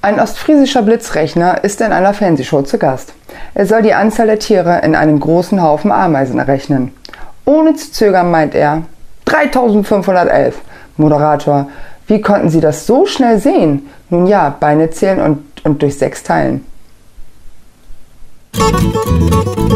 Ein ostfriesischer Blitzrechner ist in einer Fernsehshow zu Gast. Er soll die Anzahl der Tiere in einem großen Haufen Ameisen errechnen. Ohne zu zögern meint er 3511. Moderator, wie konnten Sie das so schnell sehen? Nun ja, Beine zählen und, und durch sechs teilen. Musik